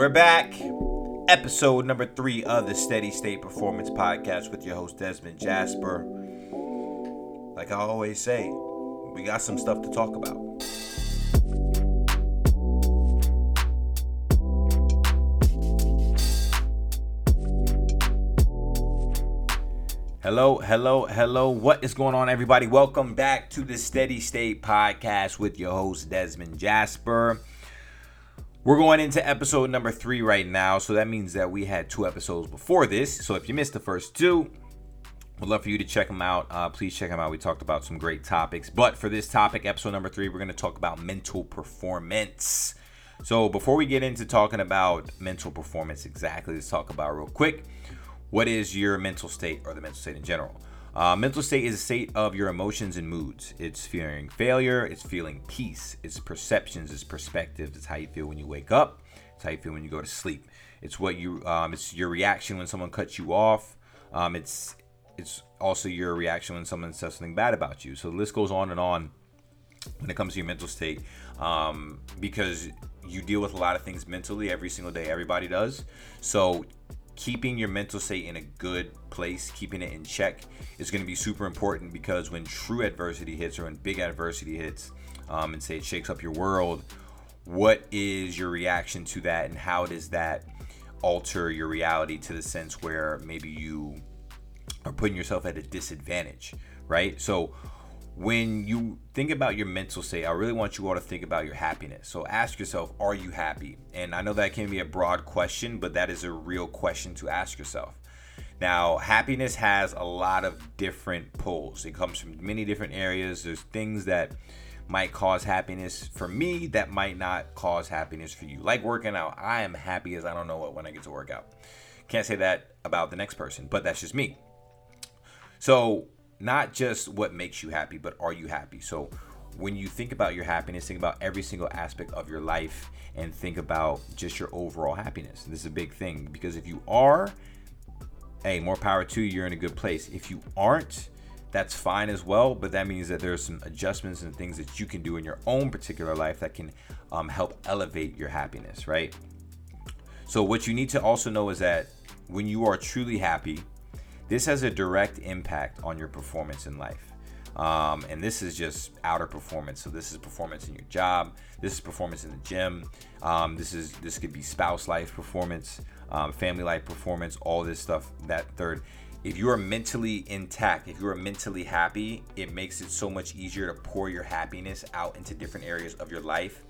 We're back. Episode number three of the Steady State Performance Podcast with your host, Desmond Jasper. Like I always say, we got some stuff to talk about. Hello, hello, hello. What is going on, everybody? Welcome back to the Steady State Podcast with your host, Desmond Jasper. We're going into episode number three right now, so that means that we had two episodes before this. So if you missed the first two, would love for you to check them out. Uh, please check them out. We talked about some great topics. But for this topic, episode number three, we're going to talk about mental performance. So before we get into talking about mental performance exactly, let's talk about real quick what is your mental state or the mental state in general? Uh, mental state is a state of your emotions and moods. It's feeling failure, it's feeling peace, it's perceptions, it's perspectives, it's how you feel when you wake up, it's how you feel when you go to sleep. It's what you, um, it's your reaction when someone cuts you off. Um, it's it's also your reaction when someone says something bad about you. So the list goes on and on when it comes to your mental state, um, because you deal with a lot of things mentally every single day. Everybody does. So keeping your mental state in a good place, keeping it in check, is going to be super important because when true adversity hits or when big adversity hits, um, and say it shakes up your world, what is your reaction to that, and how does that alter your reality to the sense where maybe you are putting yourself at a disadvantage, right? So when you think about your mental state, I really want you all to think about your happiness. So ask yourself, are you happy? And I know that can be a broad question, but that is a real question to ask yourself. Now, happiness has a lot of different pulls. It comes from many different areas. There's things that might cause happiness for me that might not cause happiness for you. Like working out, I am happy as I don't know what when I get to work out. Can't say that about the next person, but that's just me. So not just what makes you happy, but are you happy? So when you think about your happiness, think about every single aspect of your life and think about just your overall happiness. This is a big thing because if you are, hey, more power to you, you're in a good place. If you aren't, that's fine as well, but that means that there's some adjustments and things that you can do in your own particular life that can um, help elevate your happiness, right? So, what you need to also know is that when you are truly happy, this has a direct impact on your performance in life. Um, and this is just outer performance. So this is performance in your job. This is performance in the gym. Um, this is this could be spouse life performance, um, family life performance, all this stuff. That third, if you are mentally intact, if you are mentally happy, it makes it so much easier to pour your happiness out into different areas of your life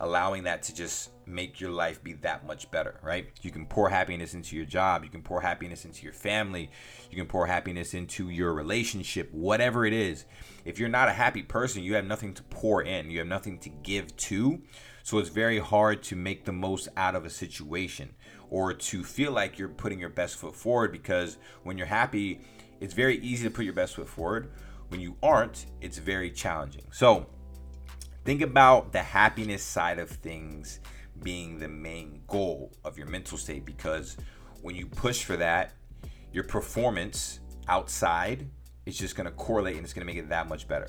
allowing that to just make your life be that much better, right? You can pour happiness into your job, you can pour happiness into your family, you can pour happiness into your relationship, whatever it is. If you're not a happy person, you have nothing to pour in, you have nothing to give to. So it's very hard to make the most out of a situation or to feel like you're putting your best foot forward because when you're happy, it's very easy to put your best foot forward. When you aren't, it's very challenging. So, Think about the happiness side of things being the main goal of your mental state because when you push for that, your performance outside is just going to correlate and it's going to make it that much better.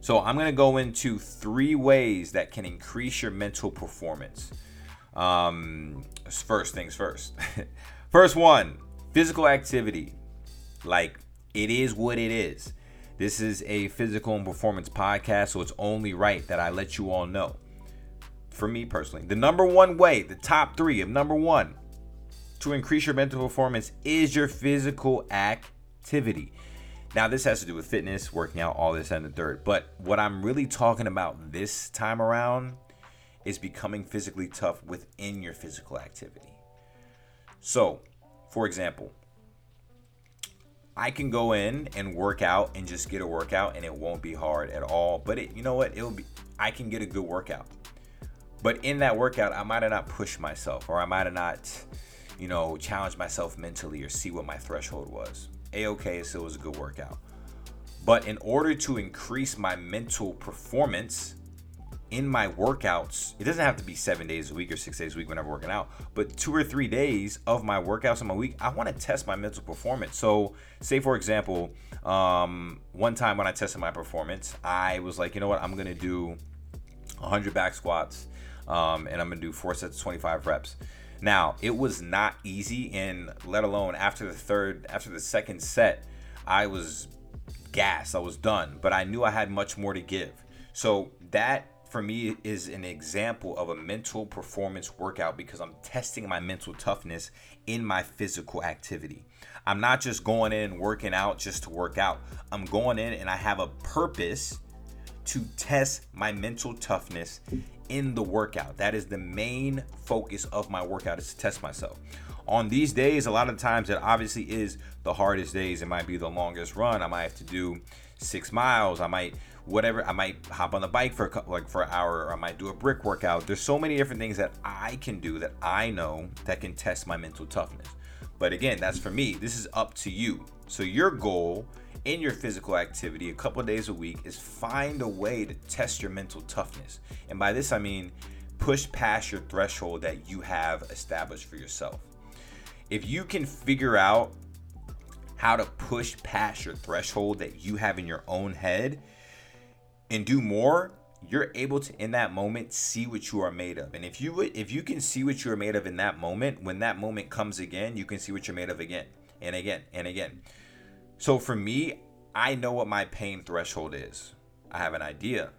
So, I'm going to go into three ways that can increase your mental performance. Um, first things first. first one physical activity. Like, it is what it is. This is a physical and performance podcast, so it's only right that I let you all know. For me personally, the number one way, the top three of number one to increase your mental performance is your physical activity. Now, this has to do with fitness, working out, all this and the third. But what I'm really talking about this time around is becoming physically tough within your physical activity. So, for example, I can go in and work out and just get a workout and it won't be hard at all. But it, you know what? It'll be I can get a good workout. But in that workout, I might have not pushed myself or I might have not, you know, challenged myself mentally or see what my threshold was. A okay, so it was a good workout. But in order to increase my mental performance, in my workouts, it doesn't have to be seven days a week or six days a week when I'm working out, but two or three days of my workouts in my week, I want to test my mental performance. So, say for example, um, one time when I tested my performance, I was like, you know what, I'm gonna do 100 back squats, um, and I'm gonna do four sets of 25 reps. Now, it was not easy, and let alone after the third, after the second set, I was gassed. I was done, but I knew I had much more to give. So that for me is an example of a mental performance workout because I'm testing my mental toughness in my physical activity. I'm not just going in and working out just to work out. I'm going in and I have a purpose to test my mental toughness in the workout. That is the main focus of my workout is to test myself. On these days, a lot of times it obviously is the hardest days. It might be the longest run. I might have to do six miles. I might whatever. I might hop on the bike for a, couple, like for an hour, or I might do a brick workout. There's so many different things that I can do that I know that can test my mental toughness. But again, that's for me. This is up to you. So your goal in your physical activity a couple days a week is find a way to test your mental toughness. And by this I mean push past your threshold that you have established for yourself. If you can figure out how to push past your threshold that you have in your own head and do more, you're able to in that moment see what you are made of. And if you if you can see what you are made of in that moment, when that moment comes again, you can see what you're made of again and again and again. So for me, I know what my pain threshold is. I have an idea,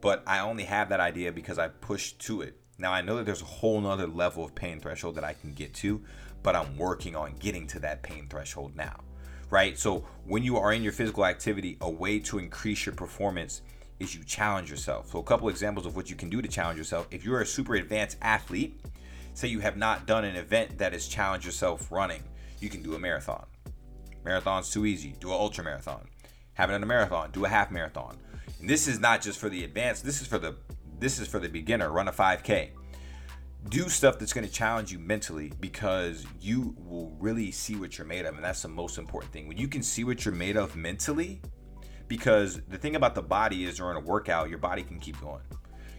but I only have that idea because I pushed to it. Now I know that there's a whole nother level of pain threshold that I can get to, but I'm working on getting to that pain threshold now. Right? So when you are in your physical activity, a way to increase your performance is you challenge yourself. So a couple examples of what you can do to challenge yourself. If you're a super advanced athlete, say you have not done an event that is challenge yourself running, you can do a marathon. Marathon's too easy. Do an ultra marathon. Haven't done a marathon. Do a half marathon. And this is not just for the advanced. This is for the this is for the beginner. Run a 5K. Do stuff that's going to challenge you mentally because you will really see what you're made of, and that's the most important thing. When you can see what you're made of mentally, because the thing about the body is during a workout, your body can keep going.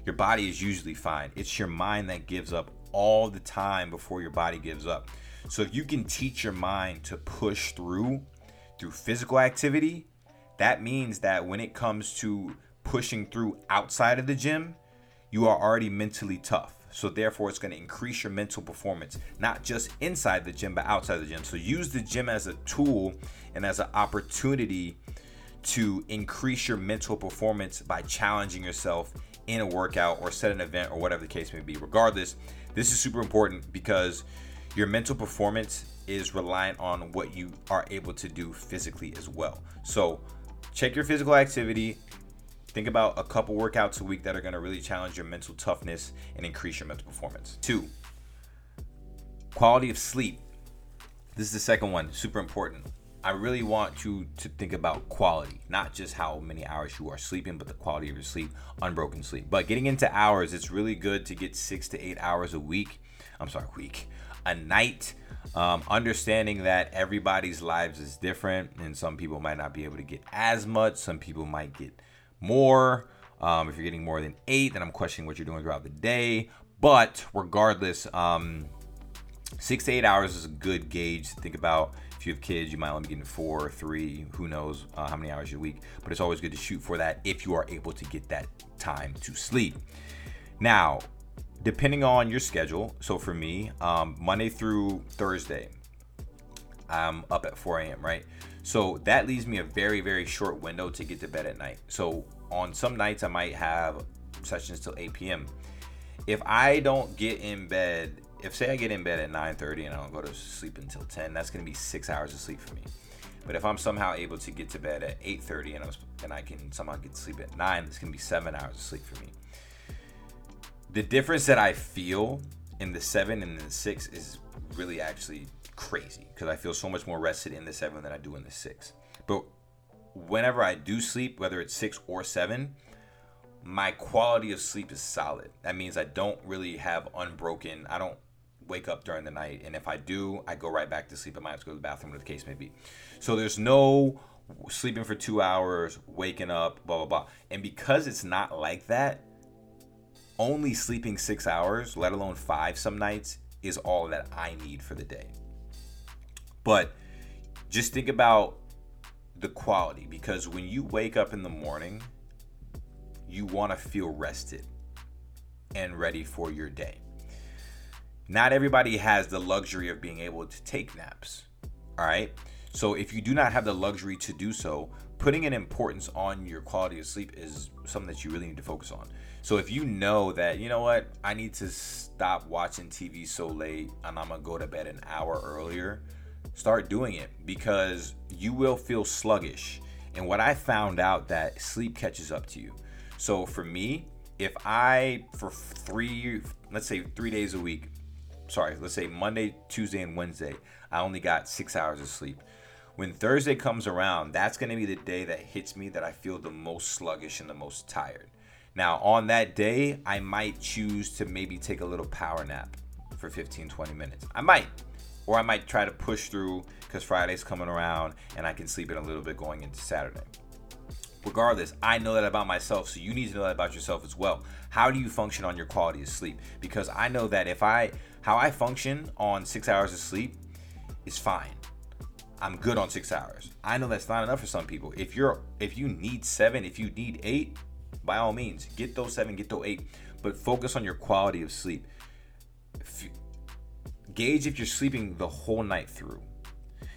Your body is usually fine. It's your mind that gives up all the time before your body gives up. So if you can teach your mind to push through through physical activity, that means that when it comes to pushing through outside of the gym, you are already mentally tough. So therefore it's going to increase your mental performance, not just inside the gym but outside the gym. So use the gym as a tool and as an opportunity to increase your mental performance by challenging yourself in a workout or set an event or whatever the case may be. Regardless, this is super important because your mental performance is reliant on what you are able to do physically as well. So, check your physical activity. Think about a couple workouts a week that are going to really challenge your mental toughness and increase your mental performance. Two, quality of sleep. This is the second one, super important. I really want you to think about quality, not just how many hours you are sleeping, but the quality of your sleep, unbroken sleep. But getting into hours, it's really good to get six to eight hours a week. I'm sorry, week, a night. Um, understanding that everybody's lives is different, and some people might not be able to get as much. Some people might get more. Um, if you're getting more than eight, then I'm questioning what you're doing throughout the day. But regardless, um, six to eight hours is a good gauge to think about. If you have kids, you might only be getting four or three. Who knows uh, how many hours a week? But it's always good to shoot for that if you are able to get that time to sleep. Now, depending on your schedule. So for me, um, Monday through Thursday, I'm up at 4 a.m. Right, so that leaves me a very very short window to get to bed at night. So on some nights I might have sessions till 8 p.m. If I don't get in bed, if say I get in bed at 9:30 and I don't go to sleep until 10, that's gonna be six hours of sleep for me. But if I'm somehow able to get to bed at 8:30 and, I and I can somehow get to sleep at 9, it's gonna be seven hours of sleep for me the difference that I feel in the seven and the six is really actually crazy because I feel so much more rested in the seven than I do in the six. But whenever I do sleep, whether it's six or seven, my quality of sleep is solid. That means I don't really have unbroken, I don't wake up during the night. And if I do, I go right back to sleep. I might have to go to the bathroom, whatever the case may be. So there's no sleeping for two hours, waking up, blah, blah, blah. And because it's not like that, only sleeping six hours, let alone five some nights, is all that I need for the day. But just think about the quality because when you wake up in the morning, you want to feel rested. and ready for your day. Not everybody has the luxury of being able to take naps. All right. So if you do not have the luxury to do so, putting an importance on your quality of sleep is something that you really need to focus on. So if you know that, you know what, I need to stop watching TV so late and I'm going to go to bed an hour earlier, start doing it because you will feel sluggish. And what I found out that sleep catches up to you. So for me, if I for 3 let's say 3 days a week, sorry, let's say Monday, Tuesday and Wednesday, I only got 6 hours of sleep when Thursday comes around, that's going to be the day that hits me that I feel the most sluggish and the most tired. Now, on that day, I might choose to maybe take a little power nap for 15, 20 minutes. I might. Or I might try to push through because Friday's coming around and I can sleep in a little bit going into Saturday. Regardless, I know that about myself, so you need to know that about yourself as well. How do you function on your quality of sleep? Because I know that if I, how I function on six hours of sleep is fine. I'm good on six hours. I know that's not enough for some people. If you're if you need seven, if you need eight, by all means, get those seven, get those eight. But focus on your quality of sleep. Gauge if you're sleeping the whole night through.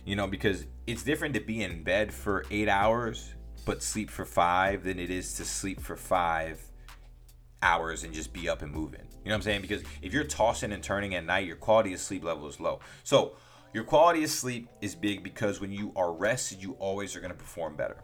You know, because it's different to be in bed for eight hours but sleep for five than it is to sleep for five hours and just be up and moving. You know what I'm saying? Because if you're tossing and turning at night, your quality of sleep level is low. So your quality of sleep is big because when you are rested, you always are going to perform better.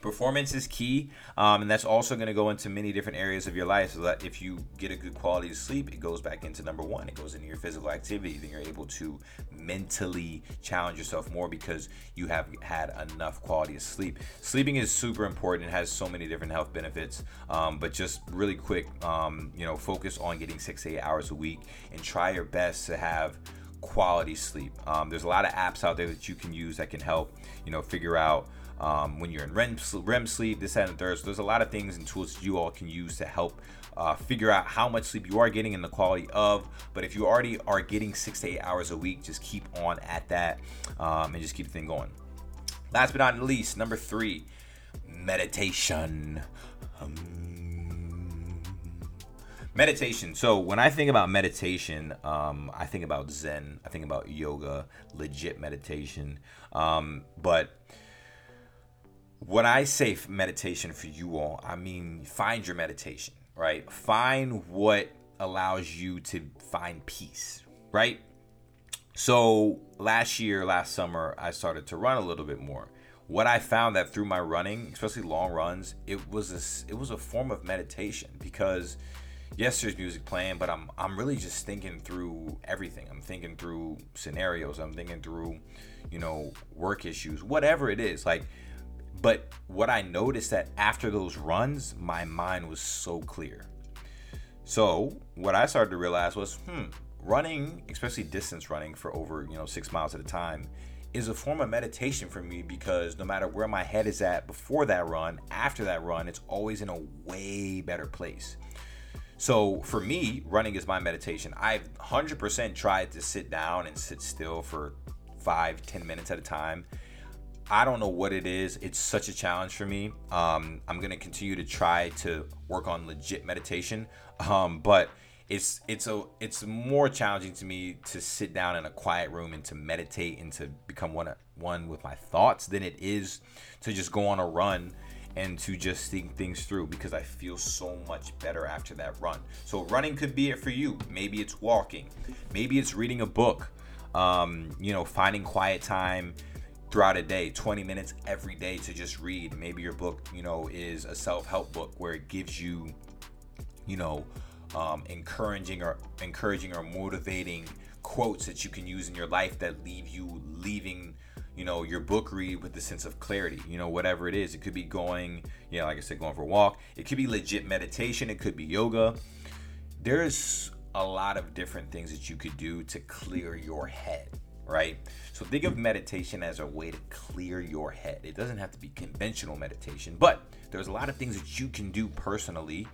Performance is key, um, and that's also going to go into many different areas of your life. So that if you get a good quality of sleep, it goes back into number one. It goes into your physical activity. Then you're able to mentally challenge yourself more because you have had enough quality of sleep. Sleeping is super important. It has so many different health benefits. Um, but just really quick, um, you know, focus on getting six to eight hours a week and try your best to have quality sleep. Um, there's a lot of apps out there that you can use that can help, you know, figure out um, when you're in REM, REM sleep, this, and third. So there's a lot of things and tools that you all can use to help uh, figure out how much sleep you are getting and the quality of. But if you already are getting six to eight hours a week, just keep on at that um, and just keep the thing going. Last but not least, number three, meditation. Um, meditation. So when I think about meditation, um, I think about Zen. I think about yoga, legit meditation. Um, but when I say meditation for you all, I mean find your meditation, right? Find what allows you to find peace, right? So last year, last summer, I started to run a little bit more. What I found that through my running, especially long runs, it was a, it was a form of meditation because yes, there's music playing, but I'm I'm really just thinking through everything. I'm thinking through scenarios. I'm thinking through, you know, work issues, whatever it is. Like, but what I noticed that after those runs, my mind was so clear. So what I started to realize was, hmm, running, especially distance running for over you know six miles at a time, is a form of meditation for me because no matter where my head is at before that run, after that run, it's always in a way better place. So for me, running is my meditation. I've 100% tried to sit down and sit still for five, ten minutes at a time. I don't know what it is. It's such a challenge for me. Um, I'm gonna continue to try to work on legit meditation, um, but it's it's a it's more challenging to me to sit down in a quiet room and to meditate and to become one one with my thoughts than it is to just go on a run and to just think things through because I feel so much better after that run. So running could be it for you. Maybe it's walking. Maybe it's reading a book. Um, you know, finding quiet time throughout a day, 20 minutes every day to just read. Maybe your book, you know, is a self-help book where it gives you, you know, um, encouraging or encouraging or motivating quotes that you can use in your life that leave you leaving you know your book read with the sense of clarity. You know whatever it is it could be going you know like i said going for a walk. It could be legit meditation. It could be yoga. There's a lot of different things that you could do to clear your head right so think of meditation as a way to clear your head. It doesn't have to be conventional meditation but there's a lot of things that you can do personally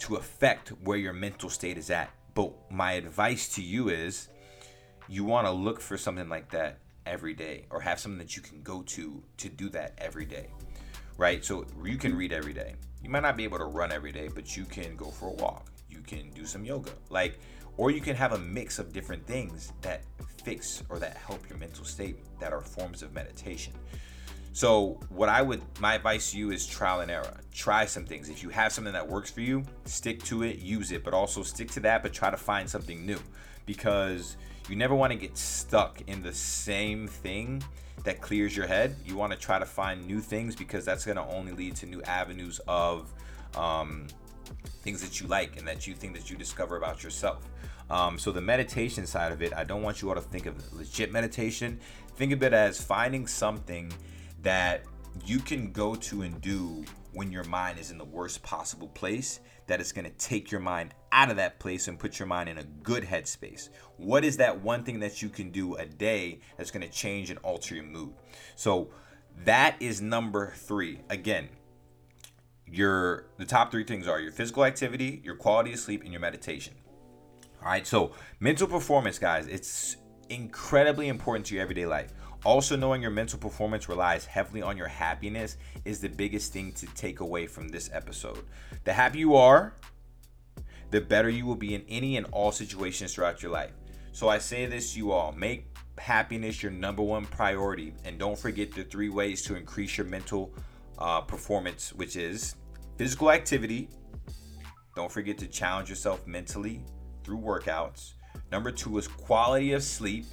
to affect where your mental state is at. But my advice to you is you want to look for something like that every day or have something that you can go to to do that every day right? So you can read every day. You might not be able to run every day but you can go for a walk. You can do some yoga. Like, or you can have a mix of different things that fix or that help your mental state that are forms of meditation. So, what I would, my advice to you is trial and error. Try some things. If you have something that works for you, stick to it, use it, but also stick to that, but try to find something new because you never want to get stuck in the same thing that clears your head. You want to try to find new things because that's going to only lead to new avenues of um, things that you like and that you think that you discover about yourself. Um, so the meditation side of it, I don't want you all to think of legit meditation. Think of it as finding something that you can go to and do when your mind is in the worst possible place that is going to take your mind out of that place and put your mind in a good headspace. What is that one thing that you can do a day that's going to change and alter your mood? So that is number 3. Again, your the top 3 things are your physical activity, your quality of sleep and your meditation. All right? So, mental performance, guys, it's incredibly important to your everyday life. Also, knowing your mental performance relies heavily on your happiness is the biggest thing to take away from this episode. The happier you are, the better you will be in any and all situations throughout your life. So, I say this to you all make happiness your number one priority, and don't forget the three ways to increase your mental uh, performance, which is physical activity. Don't forget to challenge yourself mentally through workouts. Number two is quality of sleep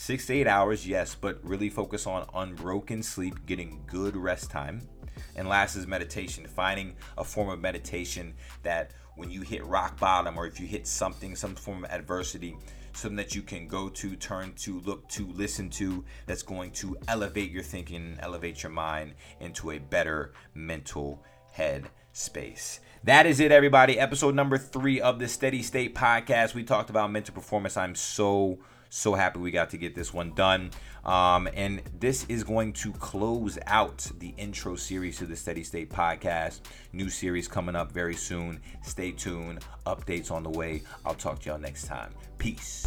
Six to eight hours, yes, but really focus on unbroken sleep, getting good rest time. And last is meditation, finding a form of meditation that when you hit rock bottom or if you hit something, some form of adversity, something that you can go to, turn to, look to, listen to, that's going to elevate your thinking, elevate your mind into a better mental head space. That is it, everybody. Episode number three of the Steady State podcast. We talked about mental performance. I'm so so happy we got to get this one done. Um, and this is going to close out the intro series to the Steady State podcast. New series coming up very soon. Stay tuned. Updates on the way. I'll talk to y'all next time. Peace.